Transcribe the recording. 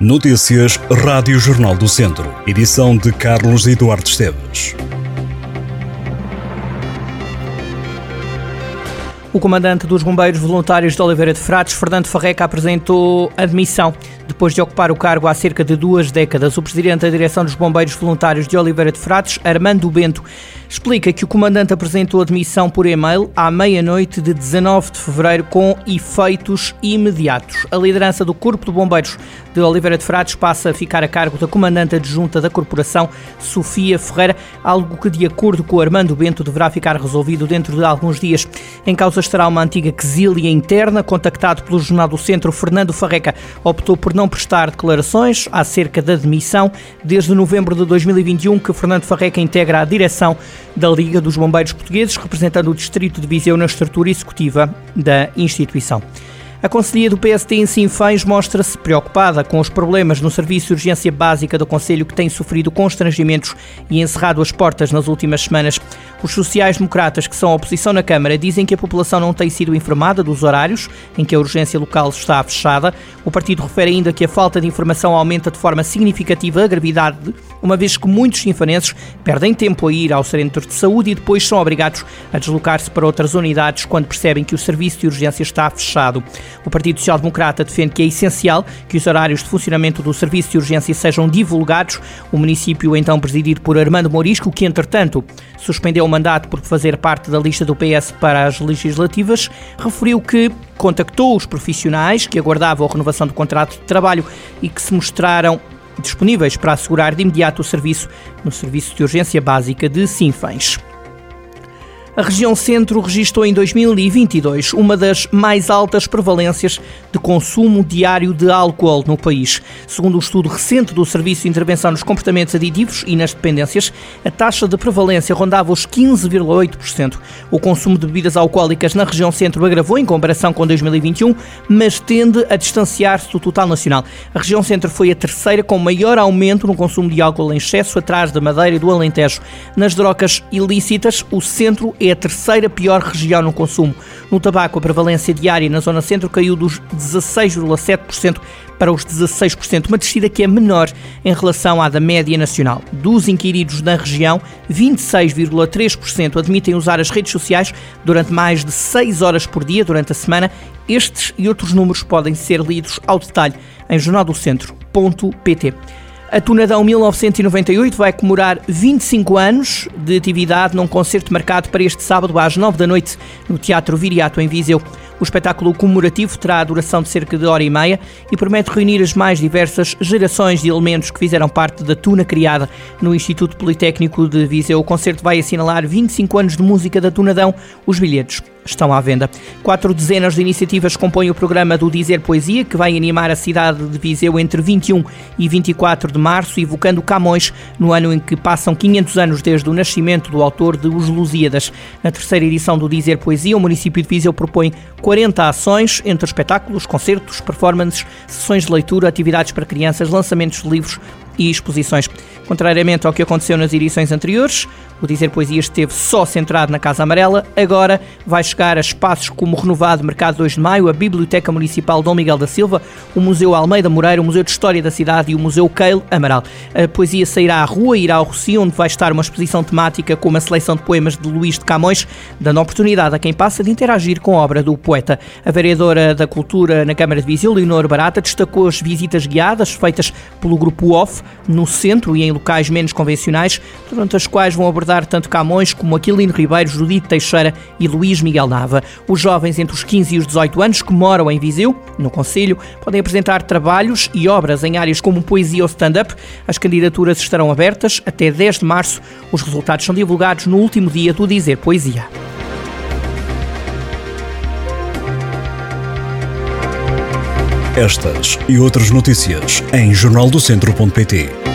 Notícias Rádio Jornal do Centro. Edição de Carlos Eduardo Esteves. O comandante dos Bombeiros Voluntários de Oliveira de Frades, Fernando Farreca, apresentou admissão depois de ocupar o cargo há cerca de duas décadas. O presidente da direção dos Bombeiros Voluntários de Oliveira de Frades, Armando Bento, explica que o comandante apresentou admissão por e-mail à meia-noite de 19 de fevereiro com efeitos imediatos. A liderança do Corpo de Bombeiros de Oliveira de Frades passa a ficar a cargo da comandante adjunta da corporação, Sofia Ferreira, algo que, de acordo com Armando Bento, deverá ficar resolvido dentro de alguns dias. Em causa estará uma antiga quesília interna. Contactado pelo Jornal do Centro, Fernando Farreca optou por não prestar declarações acerca da demissão. Desde novembro de 2021 que Fernando Farreca integra a direção da Liga dos Bombeiros Portugueses, representando o Distrito de Viseu na estrutura executiva da instituição. A Conselhia do PSD em Sinfãs mostra-se preocupada com os problemas no Serviço de Urgência Básica do Conselho que tem sofrido constrangimentos e encerrado as portas nas últimas semanas. Os sociais-democratas que são a oposição na Câmara dizem que a população não tem sido informada dos horários em que a urgência local está fechada. O partido refere ainda que a falta de informação aumenta de forma significativa a gravidade, uma vez que muitos sinfanenses perdem tempo a ir ao centro de saúde e depois são obrigados a deslocar-se para outras unidades quando percebem que o serviço de urgência está fechado. O Partido Social Democrata defende que é essencial que os horários de funcionamento do serviço de urgência sejam divulgados. O município, então presidido por Armando Morisco, que entretanto suspendeu o mandato por fazer parte da lista do PS para as legislativas, referiu que contactou os profissionais que aguardavam a renovação do contrato de trabalho e que se mostraram disponíveis para assegurar de imediato o serviço no Serviço de Urgência Básica de Sinfãs. A região centro registrou em 2022 uma das mais altas prevalências de consumo diário de álcool no país. Segundo um estudo recente do Serviço de Intervenção nos Comportamentos Aditivos e nas Dependências, a taxa de prevalência rondava os 15,8%. O consumo de bebidas alcoólicas na região centro agravou em comparação com 2021, mas tende a distanciar-se do total nacional. A região centro foi a terceira com maior aumento no consumo de álcool em excesso, atrás da Madeira e do Alentejo. Nas drogas ilícitas, o centro é a terceira pior região no consumo. No tabaco, a prevalência diária na zona centro caiu dos 16,7% para os 16%, uma descida que é menor em relação à da média nacional. Dos inquiridos na região, 26,3% admitem usar as redes sociais durante mais de 6 horas por dia durante a semana. Estes e outros números podem ser lidos ao detalhe em jornaldocentro.pt. A Tunadão 1998 vai comemorar 25 anos de atividade num concerto marcado para este sábado às 9 da noite no Teatro Viriato, em Viseu. O espetáculo comemorativo terá a duração de cerca de hora e meia e promete reunir as mais diversas gerações de elementos que fizeram parte da tuna criada no Instituto Politécnico de Viseu. O concerto vai assinalar 25 anos de música da Tunadão. Os bilhetes estão à venda. Quatro dezenas de iniciativas compõem o programa do Dizer Poesia, que vai animar a cidade de Viseu entre 21 e 24 de março, evocando Camões no ano em que passam 500 anos desde o nascimento do autor de Os Lusíadas. Na terceira edição do Dizer Poesia, o município de Viseu propõe 40 ações, entre espetáculos, concertos, performances, sessões de leitura, atividades para crianças, lançamentos de livros e exposições. Contrariamente ao que aconteceu nas edições anteriores, o Dizer Poesia esteve só centrado na Casa Amarela, agora vai chegar a espaços como o renovado Mercado 2 de Maio, a Biblioteca Municipal Dom Miguel da Silva, o Museu Almeida Moreira, o Museu de História da Cidade e o Museu Keil Amaral. A poesia sairá à rua, irá ao Rocio, onde vai estar uma exposição temática com uma seleção de poemas de Luís de Camões, dando oportunidade a quem passa de interagir com a obra do poeta. A vereadora da Cultura na Câmara de Viseu, Leonor Barata, destacou as visitas guiadas feitas pelo Grupo OFF no centro e em locais menos convencionais, durante as quais vão abordar tanto Camões como Aquilino Ribeiro, Judite Teixeira e Luís Miguel Nava. Os jovens entre os 15 e os 18 anos que moram em Viseu, no Conselho, podem apresentar trabalhos e obras em áreas como poesia ou stand-up. As candidaturas estarão abertas até 10 de março. Os resultados são divulgados no último dia do Dizer Poesia. Estas e outras notícias em jornaldocentro.pt.